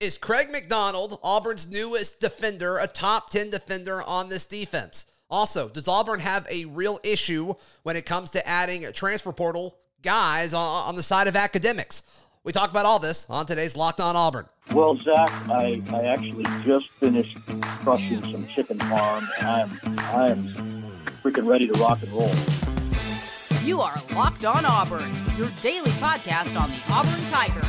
Is Craig McDonald, Auburn's newest defender, a top 10 defender on this defense? Also, does Auburn have a real issue when it comes to adding transfer portal guys on, on the side of academics? We talk about all this on today's Locked On Auburn. Well, Zac, I, I actually just finished crushing some chicken farm, and I'm I am freaking ready to rock and roll. You are Locked On Auburn, your daily podcast on the Auburn Tigers,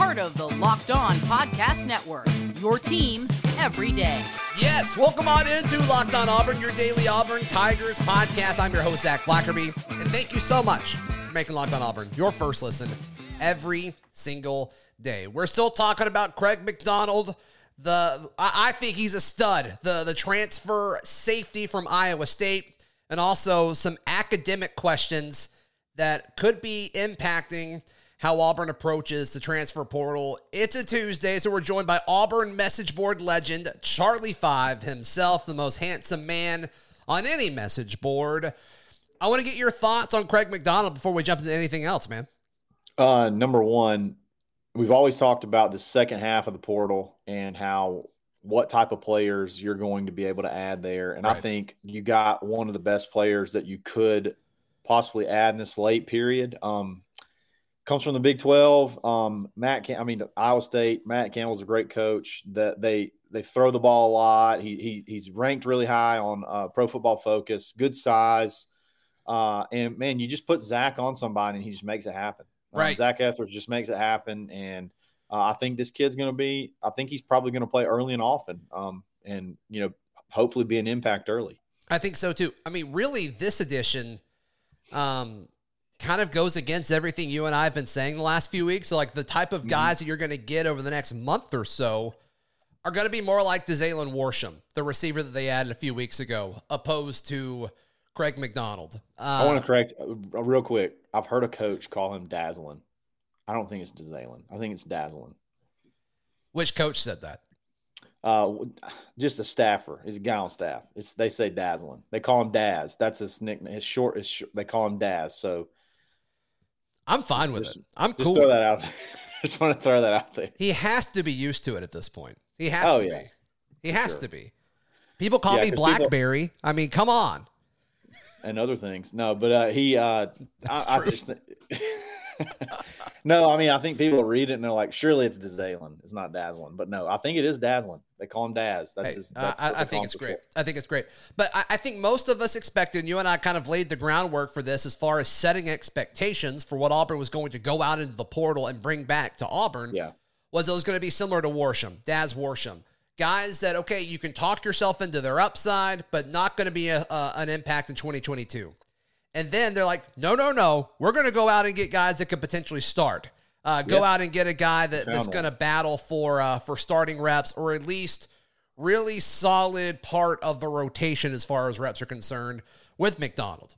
part of the Locked On Podcast Network. Your team every day. Yes, welcome on into Locked On Auburn, your daily Auburn Tigers podcast. I'm your host Zac Blackerby, and thank you so much for making Locked On Auburn your first listen every single day. We're still talking about Craig McDonald. The I, think he's a stud. The the transfer safety from Iowa State, and also some academic questions that could be impacting how Auburn approaches the transfer portal. It's a Tuesday, so we're joined by Auburn message board legend Charlie Five himself, the most handsome man on any message board. I want to get your thoughts on Craig McDonald before we jump into anything else, man. Uh, number one, we've always talked about the second half of the portal and how what type of players you're going to be able to add there. And right. I think you got one of the best players that you could possibly add in this late period. Um, comes from the Big 12. Um, Matt, Cam- I mean, Iowa State, Matt Campbell's a great coach that they, they throw the ball a lot. He, he he's ranked really high on uh, pro football focus, good size. Uh, and man, you just put Zac on somebody and he just makes it happen. Um, right. Zac Etheridge just makes it happen. And uh, I think this kid's going to be, I think he's probably going to play early and often um, and, you know, hopefully be an impact early. I think so too. I mean, really, this edition um, kind of goes against everything you and I have been saying the last few weeks. So, like, the type of mm-hmm. guys mm-hmm. that you're going to get over the next month or so are going to be more like Dazalin Worsham, the receiver that they added a few weeks ago, opposed to Craig McDonald. Uh, I want to correct uh, real quick. I've heard a coach call him dazzling. I don't think it's Dazalin. I think it's dazzling. Which coach said that? Uh, just a staffer. He's a guy on staff. It's they say dazzling. They call him Daz. That's his nickname. His short is they call him Daz. So I'm fine with just, it. I'm just cool. Throw that out. There. just want to throw that out there. He has to be used to it at this point. He has oh, to yeah. be. He has sure. to be. People call yeah, me Blackberry. People... I mean, come on and other things. No, but uh, he, uh, I, I, just, no, I mean, I think people read it and they're like, surely it's dazzling. It's not dazzling, but no, I think it is dazzling. They call him Daz. That's hey, his. That's uh, I, I think it's great. I think it's great. But I, I, think most of us expected, you and I kind of laid the groundwork for this as far as setting expectations for what Auburn was going to go out into the portal and bring back to Auburn. Yeah. Was it was going to be similar to Worsham, Daz Worsham guys that okay, you can talk yourself into their upside, but not going to be a, a, an impact in 2022. And then they're like, no, no, no, we're going to go out and get guys that could potentially start. Uh, go yep. out and get a guy that, that's going to battle for uh, for starting reps, or at least really solid part of the rotation as far as reps are concerned with McDonald.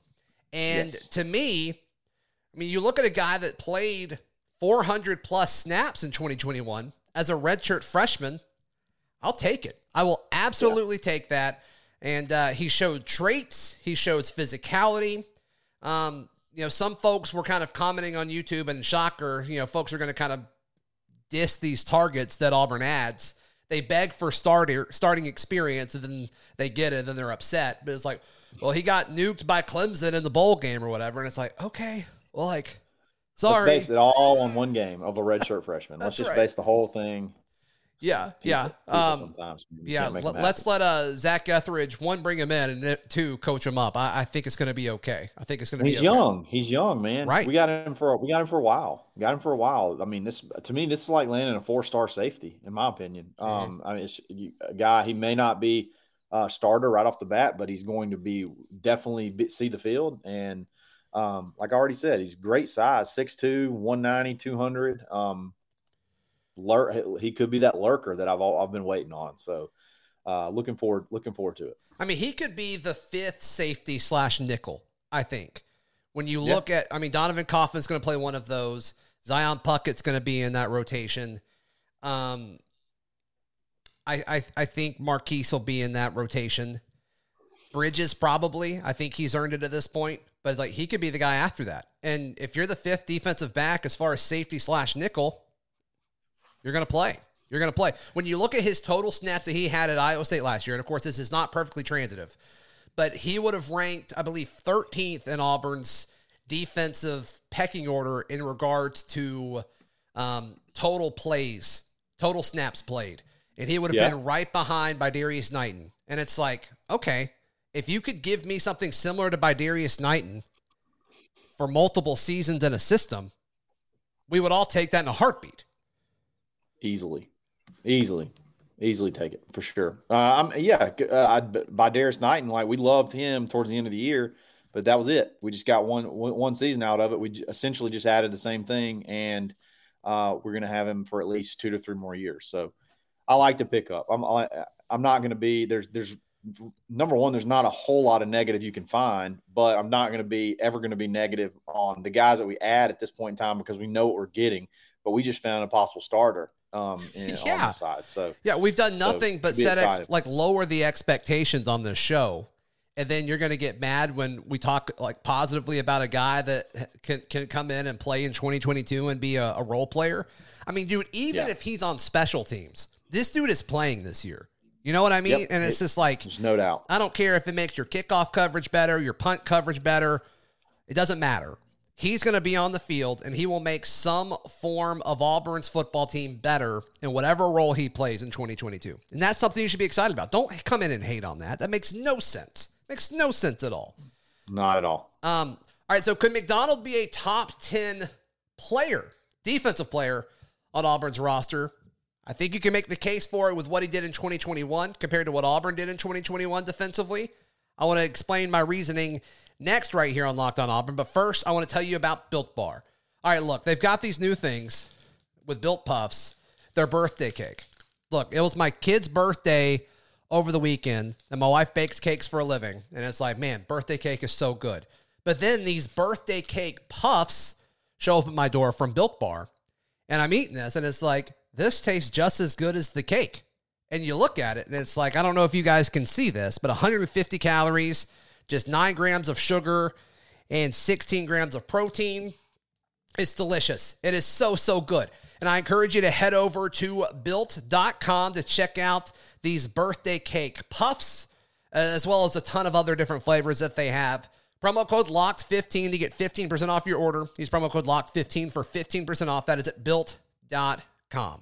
And yes. to me, I mean, you look at a guy that played 400 plus snaps in 2021 as a redshirt freshman I'll take it. I will absolutely yeah. take that. And uh, he showed traits. He shows physicality. Um, you know, some folks were kind of commenting on YouTube, and shocker, you know, folks are going to kind of diss these targets that Auburn adds. They beg for starter starting experience, and then they get it, and then they're upset. But it's like, well, he got nuked by Clemson in the bowl game or whatever, and it's like, okay, well, like, sorry. Let's base it all on one game of a redshirt freshman. Let's just right. base the whole thing yeah, yeah, um, yeah. Let, us let uh, Zac Etheridge one bring him in and two coach him up. I, I think it's going to be okay. I think it's going to be. He's okay. young. He's young, man. Right. We got him for we got him for a while. We got him for a while. I mean, this to me, this is like landing a four star safety, in my opinion. Mm-hmm. Um, I mean, it's a guy. He may not be a starter right off the bat, but he's going to be definitely see the field and. Um, like I already said, he's great size 6'2, 190, 200. Um, lur- he could be that lurker that I've all, I've been waiting on. So uh, looking forward looking forward to it. I mean, he could be the fifth safety slash nickel. I think when you look at, I mean, Donovan Kaufman's going to play one of those. Zion Puckett's going to be in that rotation. Um, I, I I think Marquise will be in that rotation. Bridges probably. I think he's earned it at this point, but like he could be the guy after that. And if you're the fifth defensive back as far as safety slash nickel, you're going to play. You're going to play. When you look at his total snaps that he had at Iowa State last year, and of course, this is not perfectly transitive, but he would have ranked, I believe, 13th in Auburn's defensive pecking order in regards to um, total plays, total snaps played. And he would have Yeah. been right behind Bydarrius Knighten. And it's like, okay, if you could give me something similar to Bydarrius Knighten for multiple seasons in a system, we would all take that in a heartbeat. Easily, easily, easily take it for sure. Uh, I'm yeah, uh, I, Bydarrius Knighten, like we loved him towards the end of the year, but that was it. We just got one one season out of it. We essentially just added the same thing, and uh, we're gonna have him for at least two to three more years. So I like to pick up. I'm I, I'm not gonna be there's there's number one. There's not a whole lot of negative you can find, but I'm not gonna be ever gonna be negative on the guys that we add at this point in time because we know what we're getting. But we just found a possible starter um, in, on Yeah. the side. So Yeah, we've done So, nothing but set ex- like lower the expectations on this show, and then you're going to get mad when we talk like positively about a guy that can can come in and play in 2022 and be a, a role player. I mean, dude, even Yeah. if he's on special teams, this dude is playing this year. You know what I mean? Yep. And it's just like there's no doubt. I don't care if it makes your kickoff coverage better, your punt coverage better. It doesn't matter. He's going to be on the field and he will make some form of Auburn's football team better in whatever role he plays in 2022. And that's something you should be excited about. Don't come in and hate on that. That makes no sense. Makes no sense at all. Not at all. Um, all right, so could McDonald be a top 10 player, defensive player on Auburn's roster? I think you can make the case for it with what he did in 2021 compared to what Auburn did in 2021 defensively. I want to explain my reasoning next right here on Locked on Auburn, but first I want to tell you about Built Bar. All right, look, they've got these new things with Built Puffs, their birthday cake. Look, it was my kid's birthday over the weekend, and my wife bakes cakes for a living. And it's like, man, birthday cake is so good. But then these birthday cake puffs show up at my door from Built Bar, and I'm eating this, and it's like, this tastes just as good as the cake. And you look at it, and it's like, I don't know if you guys can see this, but 150 calories, just nine grams of sugar, and 16 grams of protein. It's delicious. It is so, so good. And I encourage you to head over to built.com to check out these birthday cake puffs, uh, as well as a ton of other different flavors that they have. Promo code LOCKED15 to get 15% off your order. Use promo code LOCKED15 for 15% off. That is at built.com.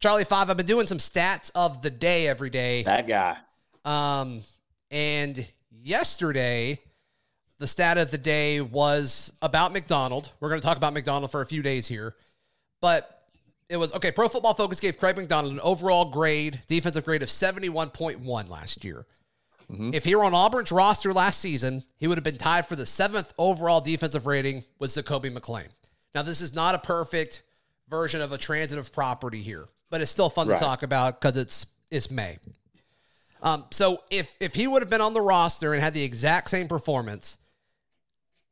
Charlie Five, I've been doing some stats of the day every day. That guy. Um, and yesterday, the stat of the day was about McDonald. We're going to talk about McDonald for a few days here, but it was okay. Pro Football Focus gave Craig McDonald an overall grade, defensive grade of 71.1 last year. If he were on Auburn's roster last season, he would have been tied for the seventh overall defensive rating with Zakoby McClain. Now, this is not a perfect version of a transitive property here, but it's still fun Right. to talk about because it's it's May. Um, so if if he would have been on the roster and had the exact same performance,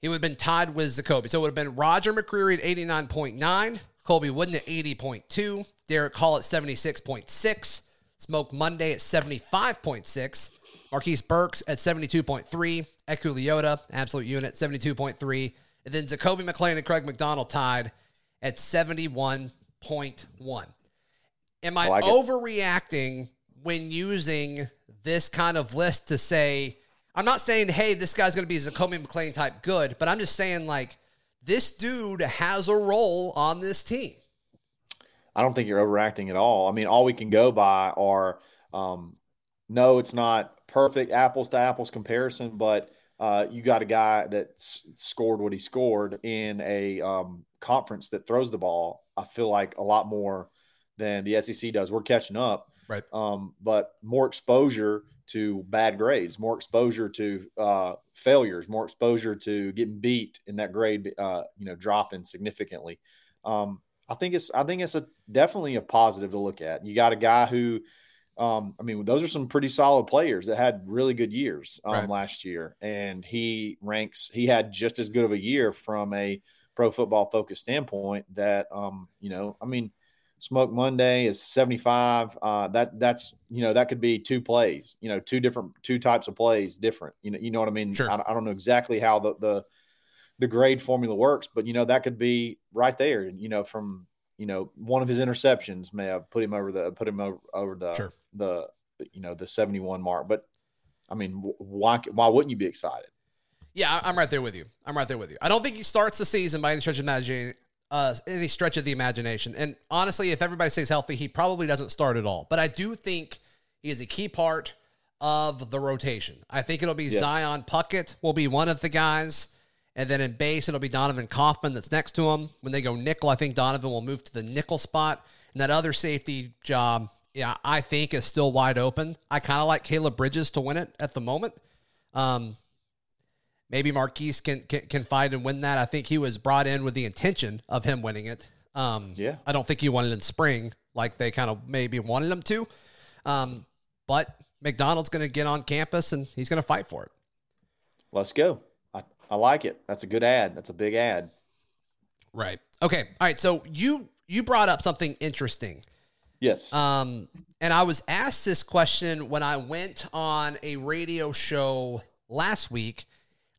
he would have been tied with Zakoby. So it would have been Roger McCreary at 89.9, Colby Wooden at 80.2, Derick Hall at 76.6, Smoke Monday at 75.6, Marquise Burks at 72.3, Eku Leota, absolute unit, 72.3, and then Zakoby McClain and Craig McDonald tied at 71.1. Am I, I like it. overreacting when using this kind of list to say, I'm not saying, hey, this guy's going to be a Zakoby McClain type good, but I'm just saying, like, this dude has a role on this team. I don't think you're overacting at all. I mean, all we can go by are um, no, it's not perfect apples to apples comparison, but uh, you got a guy that s- scored what he scored in a um, conference that throws the ball. I feel like a lot more than the SEC does. We're catching up, Right. um, but more exposure to bad grades, more exposure to uh, failures, more exposure to getting beat in that grade, uh, you know, dropping significantly. Um, I think it's I think it's a definitely a positive to look at. You got a guy who um, I mean, those are some pretty solid players that had really good years um, Right. last year, and he ranks. He had just as good of a year from a pro football focused standpoint. That um, you know, I mean, Smoke Monday is seventy five. Uh, that that's you know that could be two plays. You know, two different two types of plays, different. You know, you know what I mean. Sure. I, I don't know exactly how the the the grade formula works, but you know that could be right there. You know, from you know one of his interceptions may have put him over the put him over, over the Sure. the you know the 71 mark but i mean wh- why why wouldn't you be excited Yeah, I'm right there with you. I'm right there with you. I don't think he starts the season by any stretch of imagination, uh, any stretch of the imagination. And honestly, if everybody stays healthy, he probably doesn't start at all. But I do think he is a key part of the rotation. I think it'll be Yes. Zion Puckett will be one of the guys. And then in base, it'll be Donovan Kaufman that's next to him. When they go nickel, I think Donovan will move to the nickel spot. And that other safety job, yeah, I think is still wide open. I kind of like Caleb Bridges to win it at the moment. Um, maybe Marquise can, can can fight and win that. I think he was brought in with the intention of him winning it. Um, Yeah. I don't think he won it in spring like they kind of maybe wanted him to. Um, but McDonald's going to get on campus and he's going to fight for it. let's go I, I like it that's a good ad that's a big ad Right. Okay. All right. So you you brought up something interesting. yes Um, and I was asked this question when I went on a radio show last week.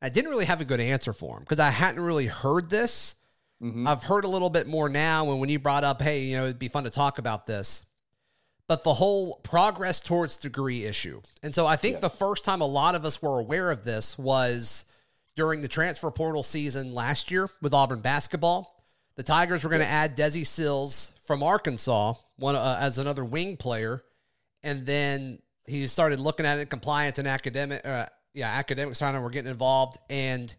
I didn't really have a good answer for him because I hadn't really heard this. Mhm. I've heard a little bit more now. And when you brought up, hey, you know, it'd be fun to talk about this. But the whole progress towards degree issue. And so I think Yes. the first time a lot of us were aware of this was during the transfer portal season last year with Auburn basketball. The Tigers were going to add Desi Sills from Arkansas one uh, as another wing player, and then he started looking at it, compliance and academic, uh, yeah, academics kind of were getting involved, and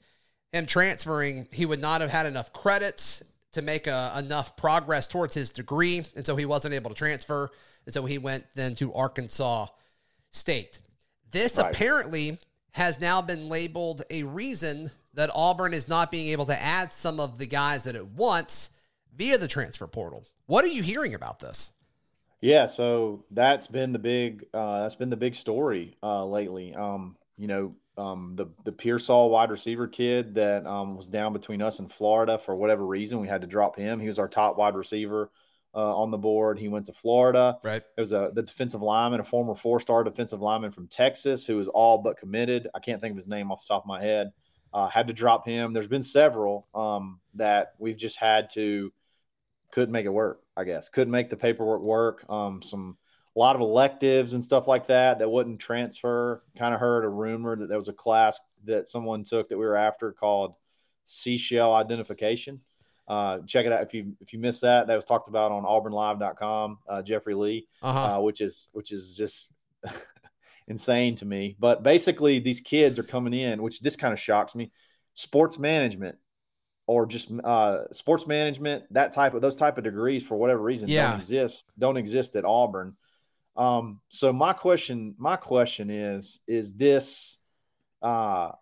him transferring, he would not have had enough credits to make a, enough progress towards his degree, and so he wasn't able to transfer, and so he went then to Arkansas State. This Right. apparently has now been labeled a reason that Auburn is not being able to add some of the guys that it wants via the transfer portal. What are you hearing about this? Yeah, so that's been the big uh, that's been the big story uh, lately. Um, you know, um, the the Pearsall wide receiver kid that um, was down between us and Florida for whatever reason, we had to drop him. He was our top wide receiver uh, on the board. He went to Florida. Right. There was a the defensive lineman, a former four star defensive lineman from Texas, who was all but committed. I can't think of his name off the top of my head. Uh, had to drop him. There's been several um, that we've just had to couldn't make it work. I guess couldn't make the paperwork work. Um, some a lot of electives and stuff like that that wouldn't transfer. Kind of heard a rumor that there was a class that someone took that we were after called seashell identification. Uh, check it out if you if you missed that. That was talked about on AuburnLive.com. Uh, Jeffrey Lee Uh-huh. uh, which is which is just insane to me. But basically, these kids are coming in, which this kind of shocks me. Sports management or just uh, sports management, that type of those type of degrees for whatever reason Yeah. don't exist don't exist at Auburn. Um, so my question my question is is this uh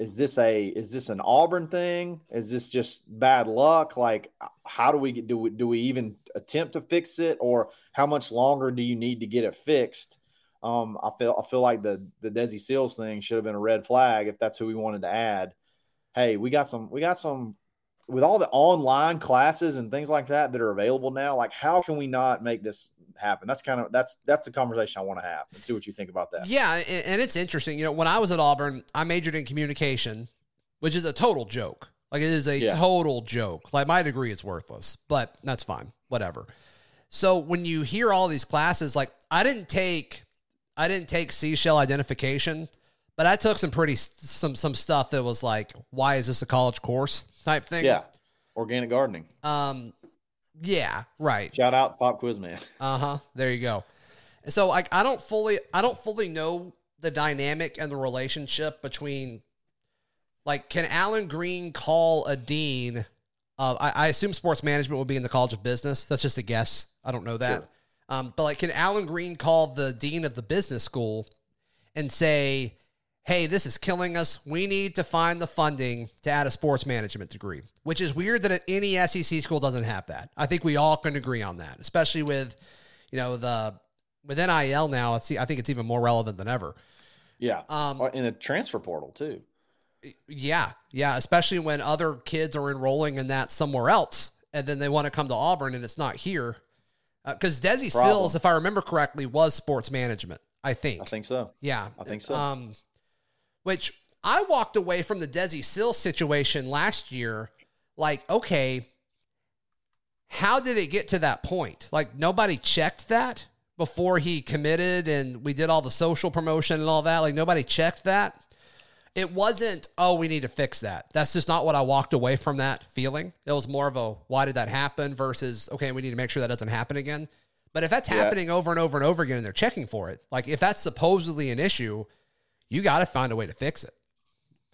is this a is this an Auburn thing? Is this just bad luck? Like, how do we get do we do we even attempt to fix it, or how much longer do you need to get it fixed? Um, I feel I feel like the the Desi Sills thing should have been a red flag if that's who we wanted to add. Hey, we got some we got some with all the online classes and things like that that are available now. Like, how can we not make this happen? That's kind of that's that's the conversation I want to have and see what you think about that. Yeah, and, and it's interesting. You know, when I was at Auburn, I majored in communication, which is a total joke. Like it is a Yeah. total joke. Like my degree is worthless, but that's fine. Whatever. So when you hear all these classes, like I didn't take, I didn't take seashell identification, but I took some pretty some some stuff that was like, why is this a college course type thing? Yeah, organic gardening. Um. Yeah. Right. Shout out Pop Quiz Man. Uh huh. There you go. So like I don't fully I don't fully know the dynamic and the relationship between like can Allen Greene call a dean of I, I assume sports management would be in the College of Business. That's just a guess. I don't know that. Sure. Um, but like can Allen Greene call the dean of the business school and say, hey, this is killing us. We need to find the funding to add a sports management degree, which is weird that any SEC school doesn't have that. I think we all can agree on that, especially with, you know, the with NIL now. It's I think it's even more relevant than ever. Yeah, Um, in the transfer portal too. Yeah, yeah, especially when other kids are enrolling in that somewhere else, and then they want to come to Auburn and it's not here. Because Desi Problem. Sills, if I remember correctly, was sports management. I think. I think so. Yeah, I think so. Um, which I walked away from the Desi Sills situation last year, like, okay, how did it get to that point? Like nobody checked that before he committed, and we did all the social promotion and all that. Like nobody checked that. It wasn't, oh, we need to fix that. That's just not what I walked away from that feeling. It was more of a, why did that happen versus, okay, we need to make sure that doesn't happen again. But if that's Yeah. happening over and over and over again and they're checking for it, like if that's supposedly an issue, you got to find a way to fix it.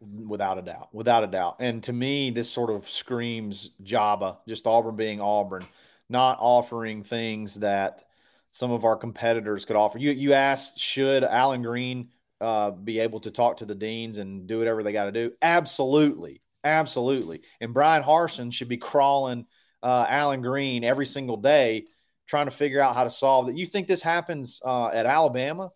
without a doubt, without a doubt. And to me, this sort of screams Java, just Auburn being Auburn, not offering things that some of our competitors could offer. You you asked, should Allen Greene uh, be able to talk to the deans and do whatever they got to do? Absolutely, absolutely. And Bryan Harsin should be crawling uh, Allen Greene every single day, trying to figure out how to solve that. You think this happens uh, at Alabama?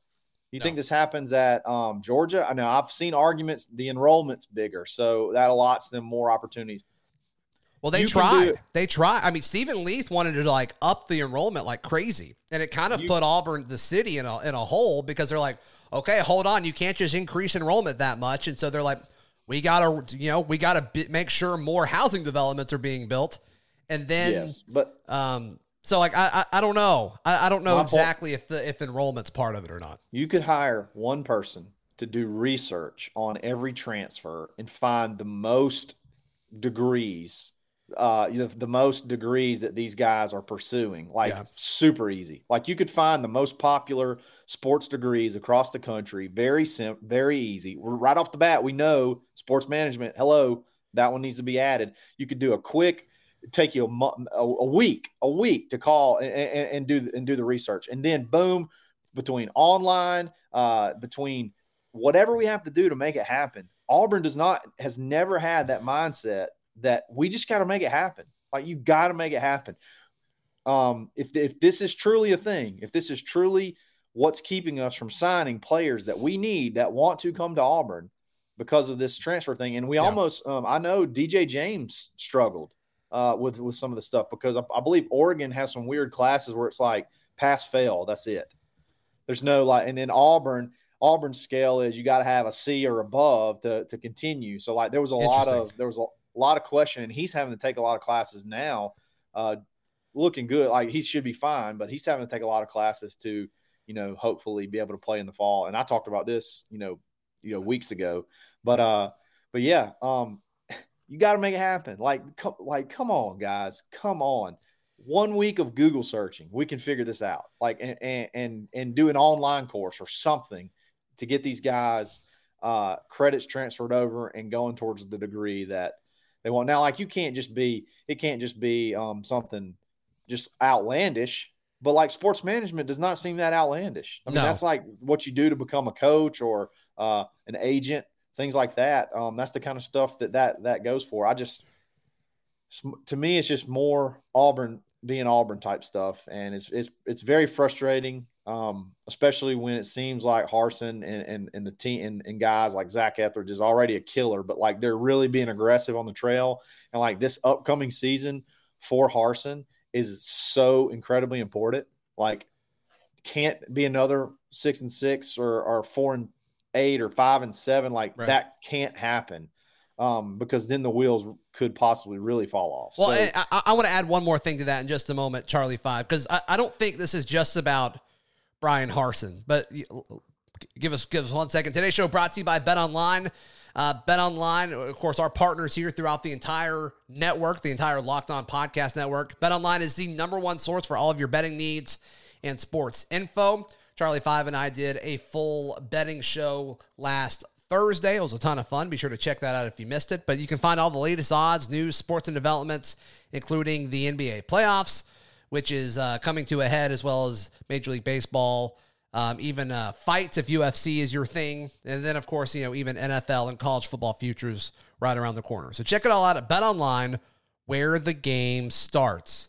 You No. think this happens at um, Georgia? I know I've seen arguments. The enrollment's bigger, so that allots them more opportunities. Well, they You tried. They tried. I mean, Steven Leath wanted to like up the enrollment like crazy, and it kind of You- put Auburn, the city, in a in a hole because they're like, okay, hold on, you can't just increase enrollment that much, and so they're like, we gotta, you know, we gotta bi- make sure more housing developments are being built, and then, yes, but um, so like I I, I don't know, I, I don't know My point- exactly if the if enrollment's part of it or not. you could hire one person to do research on every transfer and find the most degrees, uh, the, the most degrees that these guys are pursuing. Like Yeah. super easy. Like you could find the most popular sports degrees across the country. Very sim, very easy. We're right off the bat. We know sports management. Hello, that one needs to be added. You could do a quick. Take you a, a week, a week to call and, and, and do and do the research, and then boom, between online, uh, between whatever we have to do to make it happen. Auburn does not has never had that mindset that we just got to make it happen. Like you got to make it happen. Um, if if this is truly a thing, if this is truly what's keeping us from signing players that we need that want to come to Auburn because of this transfer thing, and we Yeah. almost, um, I know DJ James struggled uh, with with some of the stuff because I, I believe Oregon has some weird classes where it's like pass fail, that's it. There's no like, and then Auburn, Auburn's scale is you got to have a C or above to to continue. So like there was a lot of there was a lot of question, and he's having to take a lot of classes now. Uh, looking good, like he should be fine, but he's having to take a lot of classes to you know hopefully be able to play in the fall. And I talked about this you know you know weeks ago, but uh, but yeah, um, you got to make it happen. Like come like come on guys, come on one week of Google searching, we can figure this out. Like and and and, and do an online course or something to get these guys uh, credits transferred over and going towards the degree that they want. Now, like you can't just be it can't just be um, something just outlandish. But like sports management does not seem that outlandish. I mean, No. that's like what you do to become a coach or uh, an agent, things like that. Um, that's the kind of stuff that that that goes for. I just to me, it's just more Auburn being Auburn type stuff, and it's it's it's very frustrating, um, especially when it seems like Harsin and and, and the team and, and guys like Zac Etheridge is already a killer, but like they're really being aggressive on the trail, and like this upcoming season for Harsin is so incredibly important. Like, can't be another six and six or or four and eight or five and seven. Like Right. that can't happen um, because then the wheels could possibly really fall off. Well, So- I, I, I want to add one more thing to that in just a moment, Charlie Five, because I, I don't think this is just about Bryan Harsin. But give us give us one second. Today's show brought to you by Bet Online. Uh, Bet Online, of course, our partners here throughout the entire network, the entire Locked On Podcast Network. Bet Online is the number one source for all of your betting needs and sports info. Charlie Five and I did a full betting show last Thursday. It was a ton of fun. Be sure to check that out if you missed it. But you can find all the latest odds, news, sports, and developments, including the NBA playoffs, which is uh, coming to a head, as well as Major League Baseball um, even uh, fights if UFC is your thing, and then of course you know even NFL and college football futures right around the corner. So check it all out at Bet Online, where the game starts.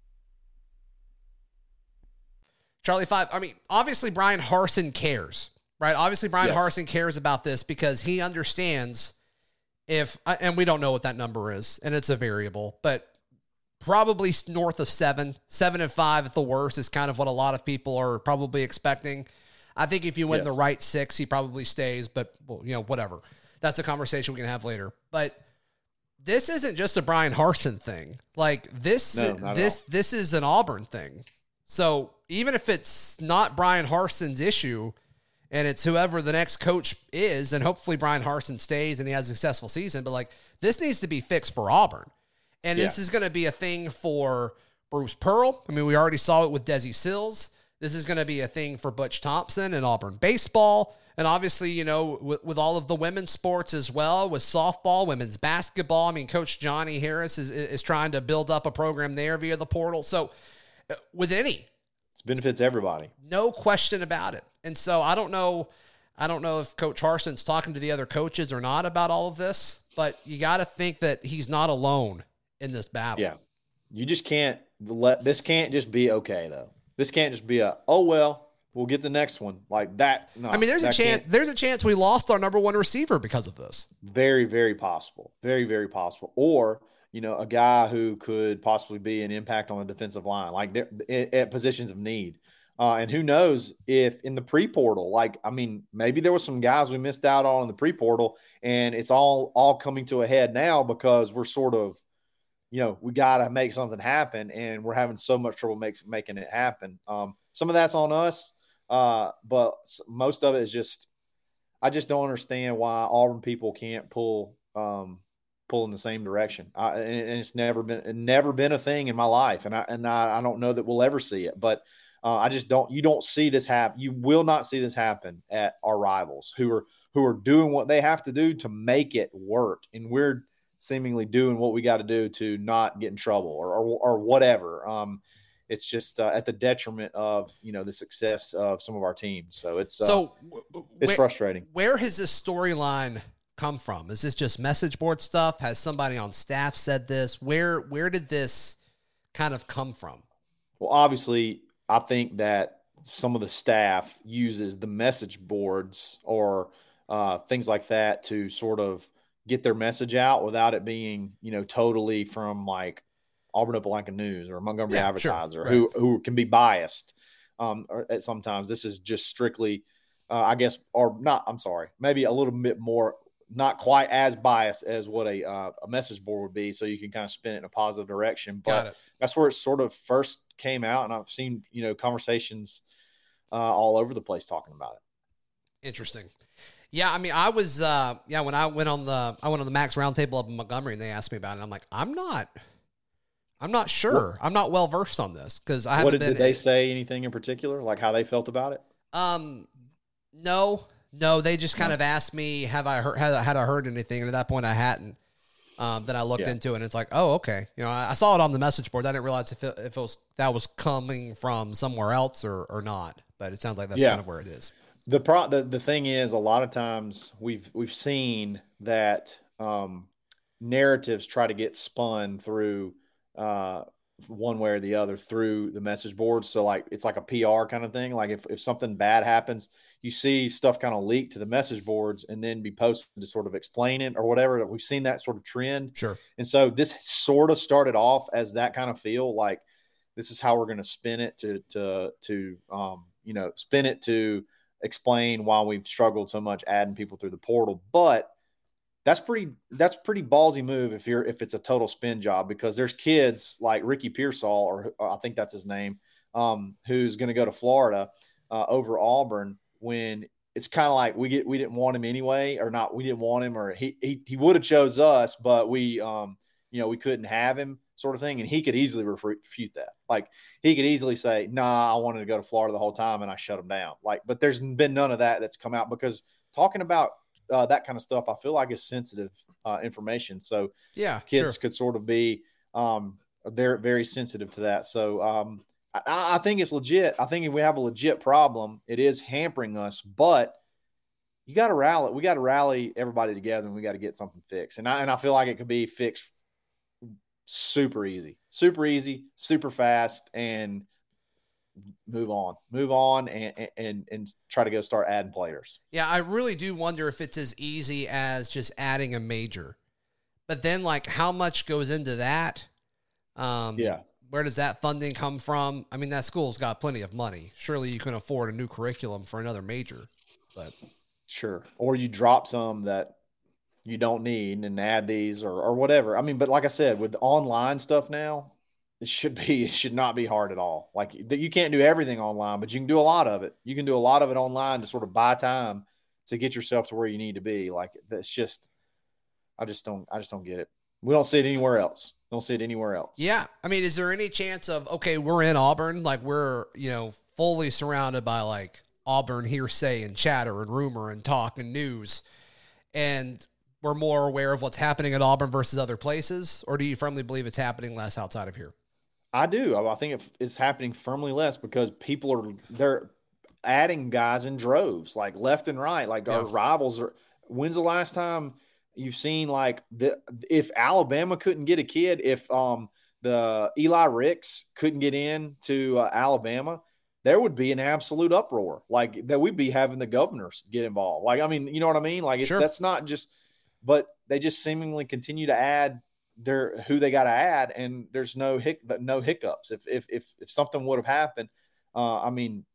Charlie Five. I mean, obviously Bryan Harsin cares, right? Obviously Bryan Yes. Harsin cares about this because he understands if, and we don't know what that number is, and it's a variable, but probably north of seven, seven and five at the worst is kind of what a lot of people are probably expecting. I think if you win the right six, he probably stays, but well, you know, whatever. That's a conversation we can have later. But this isn't just a Bryan Harsin thing. Like this, No, this, this is an Auburn thing. So even if it's not Bryan Harsin's issue, and it's whoever the next coach is, and hopefully Bryan Harsin stays and he has a successful season. But like this needs to be fixed for Auburn, and this is going to be a thing for Bruce Pearl. I mean, we already saw it with Desi Sills. This is going to be a thing for Butch Thompson and Auburn baseball, and obviously, you know, with, with all of the women's sports as well, with softball, women's basketball. I mean, Coach Johnnie Harris is is trying to build up a program there via the portal. So, uh, with any It benefits everybody. no question about it. And so I don't know, I don't know if Coach Harsin's talking to the other coaches or not about all of this, but you got to think that he's not alone in this battle. Yeah. You just can't let this can't just be okay though. This can't just be a oh well, we'll get the next one like that. No, I mean, there's a chance. There's a chance we lost our number one receiver because of this. Very, very possible. Very, very possible. Or you know, a guy who could possibly be an impact on the defensive line, like at, positions of need. Uh, and who knows if in the pre portal, like I mean, maybe there was some guys we missed out on in the pre portal, and it's all all coming to a head now because we're sort of, you know, we got to make something happen, and we're having so much trouble makes making it happen. Um, some of that's on us, uh, but most of it is just I just don't understand why Auburn people can't pull um, pull in the same direction. I, and, it's never been never been a thing in my life, and I and I, I don't know that we'll ever see it. But uh, I just don't. You don't see this happen. You will not see this happen at our rivals who are who are doing what they have to do to make it work, and we're seemingly doing what we got to do to not get in trouble or or, or whatever. Um, it's just uh, at the detriment of you know the success of some of our teams. So it's uh, So, it's where, frustrating. where has this storyline come from? Is this just message board stuff? Has somebody on staff said this? Where where did this kind of come from? Well, obviously, I think that some of the staff uses the message boards or uh, things like that to sort of get their message out without it being, you know, totally from like Auburn Opelika News or Montgomery Yeah, sure. Advertiser, Right. who who can be biased. Um, or at sometimes this is just strictly, uh, I guess, or not. I'm sorry, maybe a little bit more, not quite as biased as what a uh, a message board would be, so you can kind of spin it in a positive direction. But that's where it sort of first came out, and I've seen you know conversations uh, all over the place talking about it. Interesting. Yeah, I mean, I was uh yeah when I went on the I went on the Max Roundtable up in Montgomery and they asked me about it. I'm like, I'm not, I'm not sure. I'm not well versed on this because I haven't What did, been. did they say? Anything in particular, like how they felt about it? Um, no, no. They just kind of asked me, have I heard had, I- had I heard anything? And at that point, I hadn't. Um, then I looked Yeah. into it, and it's like, oh, okay. You know, I, I saw it on the message board. I didn't realize if it, if it was that was coming from somewhere else or or not. But it sounds like that's Yeah. kind of where it is. The pro the, the thing is a lot of times we've we've seen that um narratives try to get spun through uh one way or the other through the message boards. So like it's like a PR kind of thing. Like if, if something bad happens, you see stuff kind of leak to the message boards and then be posted to sort of explain it or whatever. We've seen that sort of trend. Sure. And so this sort of started off as that kind of feel like this is how we're going to spin it to to to um, you know spin it to explain why we've struggled so much adding people through the portal. But that's pretty that's pretty ballsy move if you're if it's a total spin job because there's kids like Ricky Pearsall or, or I think that's his name um, who's going to go to Florida uh, over Auburn when it's kind of like we get we didn't want him anyway, or not we didn't want him, or he he, he would have chose us, but we um you know we couldn't have him sort of thing, and he could easily refute that. Like he could easily say, "Nah, I wanted to go to Florida the whole time, and I shut him down." Like, but there's been none of that that's come out because talking about uh, that kind of stuff, I feel like is sensitive uh, information. So yeah, kids sure. could sort of be um they're very sensitive to that. So um I, I think it's legit. I think if we have a legit problem, it is hampering us, but you got to rally. We got to rally everybody together, and we got to get something fixed. And I and I feel like it could be fixed super easy, super easy, super fast, and move on, move on, and and and try to go start adding players. Yeah, I really do wonder if it's as easy as just adding a major, but then like how much goes into that? Um, yeah, where does that funding come from? I mean, that school's got plenty of money. Surely you can afford a new curriculum for another major, but sure. Or you drop some that you don't need and add these or, or whatever. I mean, but like I said, with online stuff now, it should be it should not be hard at all. Like you can't do everything online, but you can do a lot of it. You can do a lot of it online to sort of buy time to get yourself to where you need to be. Like that's just I just don't I just don't get it. We don't see it anywhere else. Don't see it anywhere else. Yeah. I mean, is there any chance of okay, we're in Auburn, like we're, you know, fully surrounded by like Auburn hearsay and chatter and rumor and talk and news. And we're more aware of what's happening at Auburn versus other places, or do you firmly believe it's happening less outside of here? I do. I think it's happening firmly less because people are they're adding guys in droves, like left and right. Like yeah. our rivals are. When's the last time you've seen like the if Alabama couldn't get a kid, if um the Eli Ricks couldn't get in to uh, Alabama, there would be an absolute uproar. Like that, we'd be having the governors get involved. Like I mean, you know what I mean? Like sure. that's not just but they just seemingly continue to add their who they got to add, and there's no hic no hiccups. If if if if something would have happened, uh, I mean,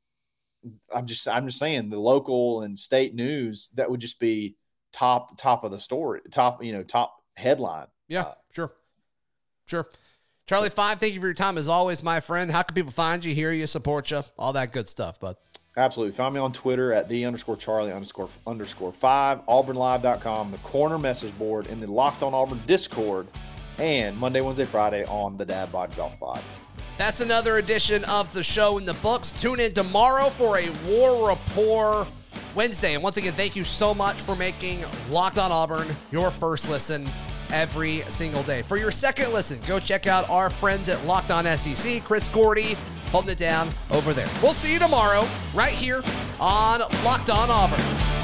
I'm just I'm just saying the local and state news that would just be top top of the story, top you know top headline. Yeah, uh, sure, sure. Charlie Five, thank you for your time as always, my friend. How can people find you, hear you, support you, all that good stuff, bud? Absolutely. Find me on Twitter at the underscore Charlie underscore underscore five, auburnlive.com, the corner message board, in the Locked on Auburn Discord, and Monday, Wednesday, Friday on the Dad Bod Golf Pod. That's another edition of the show in the books. Tune in tomorrow for a War Rapport Wednesday. And once again, thank you so much for making Locked on Auburn your first listen every single day. For your second listen, go check out our friends at Locked on SEC, Chris Gordy holding it down over there. We'll see you tomorrow right here on Locked On Auburn.